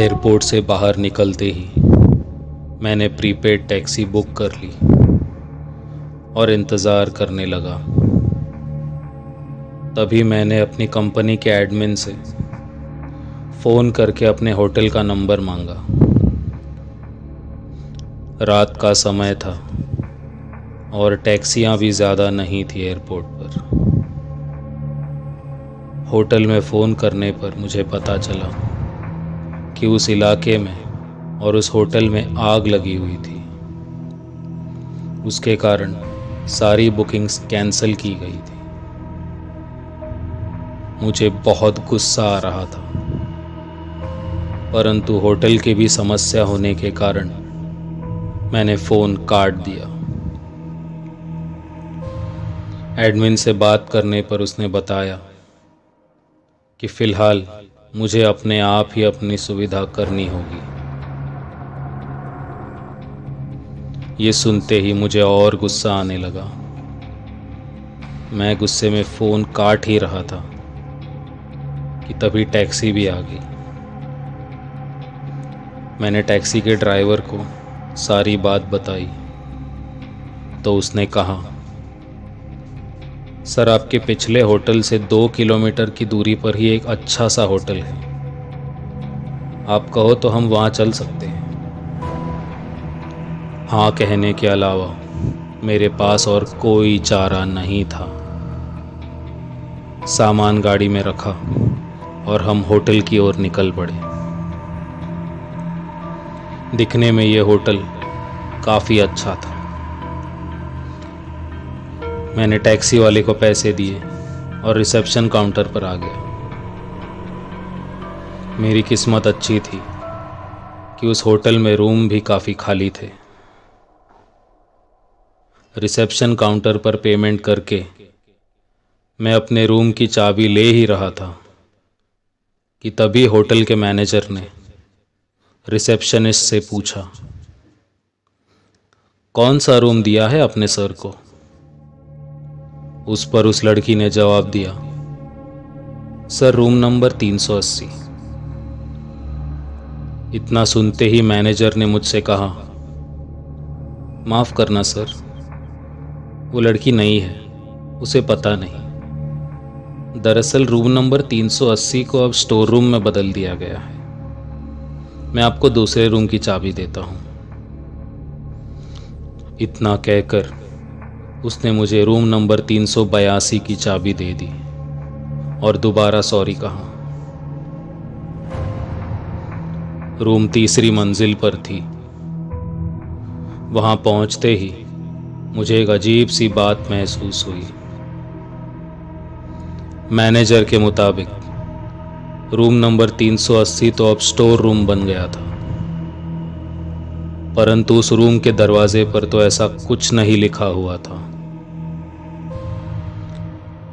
Airport से बाहर निकलते ही मैंने प्रीपेड टैक्सी बुक कर ली और इंतज़ार करने लगा। तभी मैंने अपनी कंपनी के एडमिन से फ़ोन करके अपने होटल का नंबर मांगा। रात का समय था और टैक्सियाँ भी ज़्यादा नहीं थी एयरपोर्ट पर। होटल में फ़ोन करने पर मुझे पता चला कि उस इलाके में और उस होटल में आग लगी हुई थी। उसके कारण सारी बुकिंग्स कैंसिल की गई थी। मुझे बहुत गुस्सा आ रहा था। परंतु होटल की भी समस्या होने के कारण मैंने फ़ोन काट दिया। एडमिन से बात करने पर उसने बताया कि फ़िलहाल मुझे अपने आप ही अपनी सुविधा करनी होगी। ये सुनते ही मुझे और गुस्सा आने लगा। मैं गुस्से में फ़ोन काट ही रहा था कि तभी टैक्सी भी आ गई। मैंने टैक्सी के ड्राइवर को सारी बात बताई तो उसने कहा सर, आपके पिछले होटल से दो किलोमीटर की दूरी पर ही एक अच्छा सा होटल है। आप कहो तो हम वहाँ चल सकते हैं। हाँ कहने के अलावा मेरे पास और कोई चारा नहीं था। सामान गाड़ी में रखा और हम होटल की ओर निकल पड़े। दिखने में यह होटल काफ़ी अच्छा था। मैंने टैक्सी वाले को पैसे दिए और रिसेप्शन काउंटर पर आ गया। मेरी किस्मत अच्छी थी कि उस होटल में रूम भी काफ़ी खाली थे। रिसेप्शन काउंटर पर पेमेंट करके मैं अपने रूम की चाबी ले ही रहा था कि तभी होटल के मैनेजर ने रिसेप्शनिस्ट से पूछा, कौन सा रूम दिया है अपने सर को? उस पर उस लड़की ने जवाब दिया, सर, रूम नंबर 380 इतना सुनते ही मैनेजर ने मुझसे कहा, माफ़ करना, सर, वो लड़की नहीं है, उसे पता नहीं। दरअसल रूम नंबर 380 को अब स्टोर रूम में बदल दिया गया है। मैं आपको दूसरे रूम की चाबी देता हूँ। इतना कहकर उसने मुझे रूम नंबर तीन सौ बयासी की चाबी दे दी और दोबारा सॉरी कहा। रूम तीसरी मंजिल पर थी। वहाँ पहुँचते ही मुझे एक अजीब सी बात महसूस हुई। मैनेजर के मुताबिक, रूम नंबर 380 तो अब स्टोर रूम बन गया था। परंतु उस रूम के दरवाजे पर तो ऐसा कुछ नहीं लिखा हुआ था।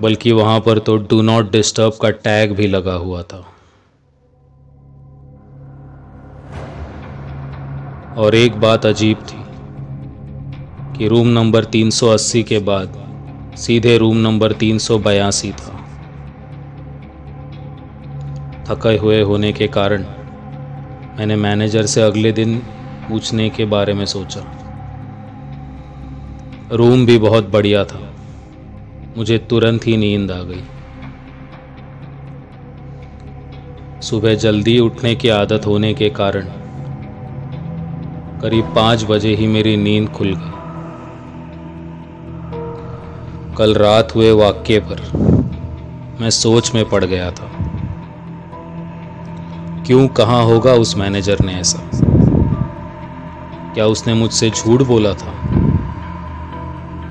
बल्कि वहाँ पर तो डू नॉट डिस्टर्ब का टैग भी लगा हुआ था। और एक बात अजीब थी कि रूम नंबर 380 के बाद सीधे रूम नंबर तीन सौ बयासी था। थके हुए होने के कारण मैंने मैनेजर से अगले दिन पूछने के बारे में सोचा। रूम भी बहुत बढ़िया था। मुझे तुरंत ही नींद आ गई। सुबह जल्दी उठने की आदत होने के कारण करीब पाँच बजे ही मेरी नींद खुल गई। कल रात हुए वाक्य पर मैं सोच में पड़ गया था, क्यों, कहा होगा उस मैनेजर ने ऐसा? क्या उसने मुझसे झूठ बोला था?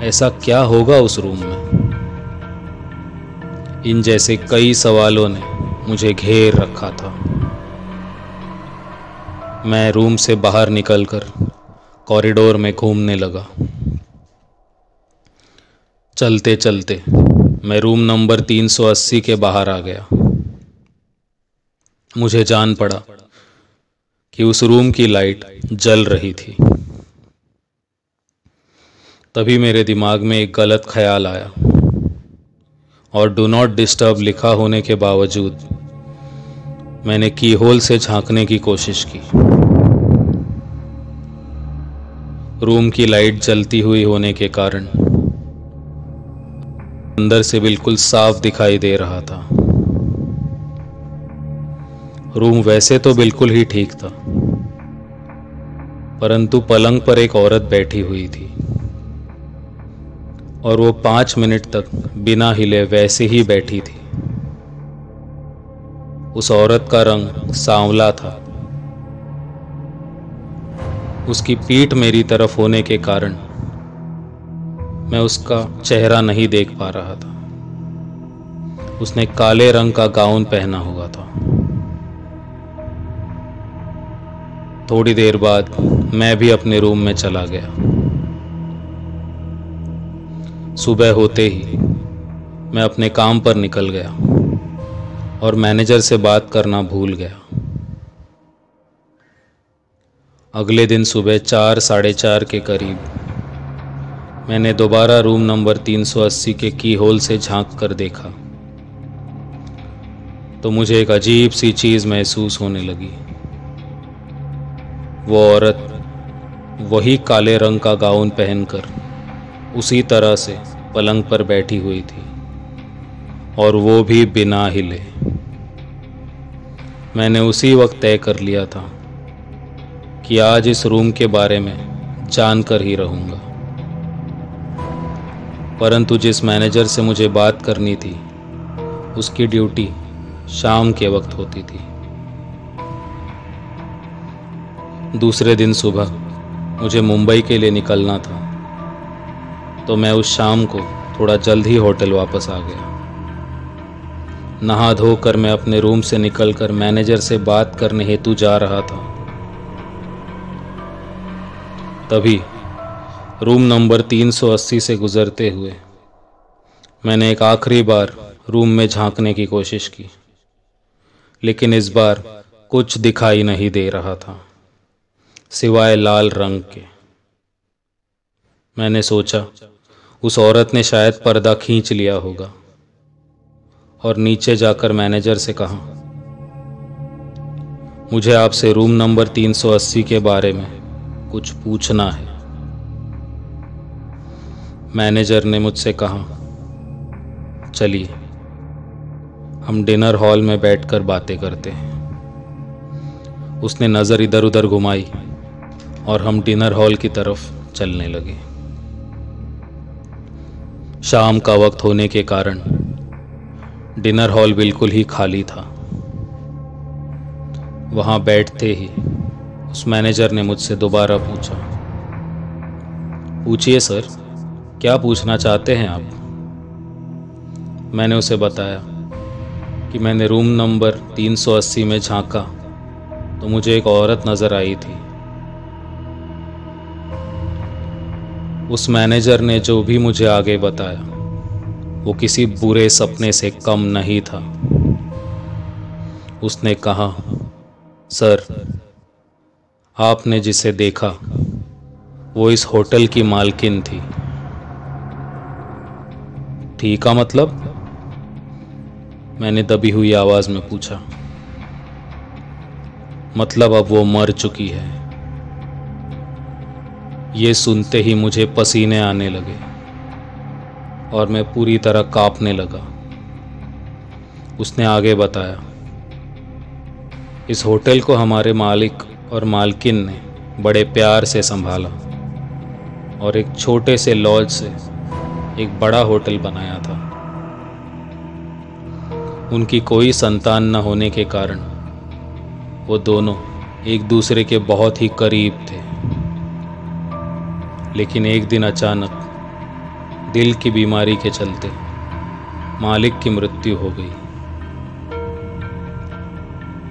ऐसा क्या होगा उस रूम में? इन जैसे कई सवालों ने मुझे घेर रखा था। मैं रूम से बाहर निकलकर कॉरिडोर में घूमने लगा। चलते चलते मैं रूम नंबर 380 के बाहर आ गया। मुझे जान पड़ा कि उस रूम की लाइट जल रही थी। तभी मेरे दिमाग में एक गलत ख्याल आया। और डू नॉट डिस्टर्ब लिखा होने के बावजूद मैंने की होल से झांकने की कोशिश की। रूम की लाइट जलती हुई होने के कारण अंदर से बिल्कुल साफ़ दिखाई दे रहा था। रूम वैसे तो बिल्कुल ही ठीक था, परंतु पलंग पर एक औरत बैठी हुई थी। और वो पाँच मिनट तक बिना हिले वैसे ही बैठी थी। उस औरत का रंग सांवला था। उसकी पीठ मेरी तरफ़ होने के कारण मैं उसका चेहरा नहीं देख पा रहा था। उसने काले रंग का गाउन पहना हुआ था। थोड़ी देर बाद मैं भी अपने रूम में चला गया। सुबह होते ही मैं अपने काम पर निकल गया और मैनेजर से बात करना भूल गया। अगले दिन सुबह चार, साढ़े चार के करीब मैंने दोबारा रूम नंबर 380 के की होल से झाँक कर देखा। तो मुझे एक अजीब सी चीज़ महसूस होने लगी। वो औरत वही काले रंग का गाउन पहनकर उसी तरह से पलंग पर बैठी हुई थी, और वो भी बिना हिले। मैंने उसी वक्त तय कर लिया था कि आज इस रूम के बारे में जानकर ही रहूँगा। परंतु जिस मैनेजर से मुझे बात करनी थी, उसकी ड्यूटी शाम के वक्त होती थी। दूसरे दिन सुबह मुझे मुंबई के लिए निकलना था। तो मैं उस शाम को थोड़ा जल्द ही होटल वापस आ गया। नहा धोकर मैं अपने रूम से निकलकर मैनेजर से बात करने हेतु जा रहा था। तभी रूम नंबर 380 से गुजरते हुए मैंने एक आखिरी बार रूम में झांकने की कोशिश की, लेकिन इस बार कुछ दिखाई नहीं दे रहा था, सिवाय लाल रंग के। मैंने सोचा उस औरत ने शायद पर्दा खींच लिया होगा। और नीचे जाकर मैनेजर से कहा, मुझे आपसे रूम नंबर 380 के बारे में कुछ पूछना है। मैनेजर ने मुझसे कहा, चलिए, हम डिनर हॉल में बैठकर बातें करते हैं। उसने नज़र इधर उधर घुमाई और हम डिनर हॉल की तरफ़ चलने लगे। शाम का वक्त होने के कारण डिनर हॉल बिल्कुल ही खाली था। वहाँ बैठते ही उस मैनेजर ने मुझसे दोबारा पूछा, पूछिए सर, क्या पूछना चाहते हैं आप? मैंने उसे बताया कि मैंने रूम नंबर 380 में झांका तो मुझे एक औरत नज़र आई थी। उस मैनेजर ने जो भी मुझे आगे बताया, वो किसी बुरे सपने से कम नहीं था। उसने कहा, सर, आपने जिसे देखा, वो इस होटल की मालकिन थी। ठीक का मतलब? मैंने दबी हुई आवाज़ में पूछा। मतलब अब वो मर चुकी है। ये सुनते ही मुझे पसीने आने लगे और मैं पूरी तरह कांपने लगा। उसने आगे बताया, इस होटल को हमारे मालिक और मालकिन ने बड़े प्यार से संभाला और एक छोटे से लॉज से एक बड़ा होटल बनाया था। उनकी कोई संतान न होने के कारण वो दोनों एक दूसरे के बहुत ही करीब थे। लेकिन एक दिन अचानक दिल की बीमारी के चलते मालिक की मृत्यु हो गई।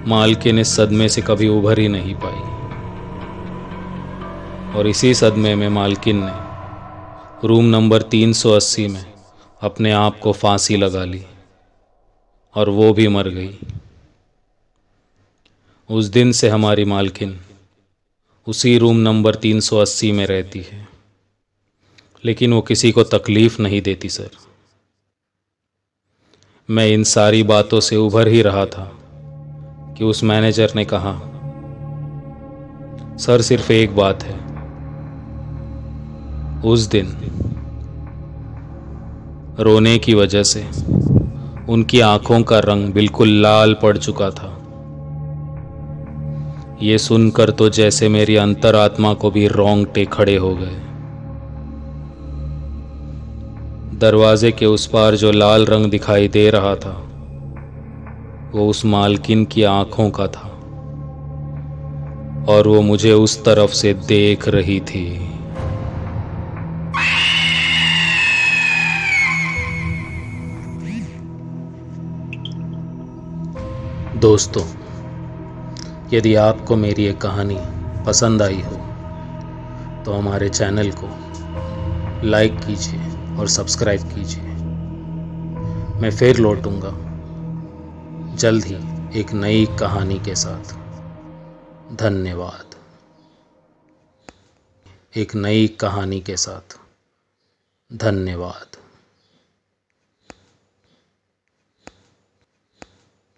मालकिन इस सदमे से कभी उभर ही नहीं पाई। और इसी सदमे में मालकिन ने रूम नंबर 380 में अपने आप को फांसी लगा ली और वो भी मर गई। उस दिन से हमारी मालकिन उसी रूम नंबर 380 में रहती है। लेकिन वो किसी को तकलीफ़ नहीं देती सर मैं इन सारी बातों से उभर ही रहा था कि उस मैनेजर ने कहा सर सिर्फ़ एक बात है। उस दिन रोने की वजह से उनकी आँखों का रंग बिल्कुल लाल पड़ चुका था। ये सुनकर तो जैसे मेरी अंतरात्मा को भी रोंगटे खड़े हो गए। दरवाजे के उस पार जो लाल रंग दिखाई दे रहा था, वो उस मालकिन की आँखों का था, और वो मुझे उस तरफ़ से देख रही थी। दोस्तों यदि आपको मेरी ये कहानी पसंद आई हो तो हमारे चैनल को लाइक कीजिए और सब्सक्राइब कीजिए। मैं फिर लौटूँगा जल्द ही एक नई कहानी के साथ। धन्यवाद। एक नई कहानी के साथ। धन्यवाद।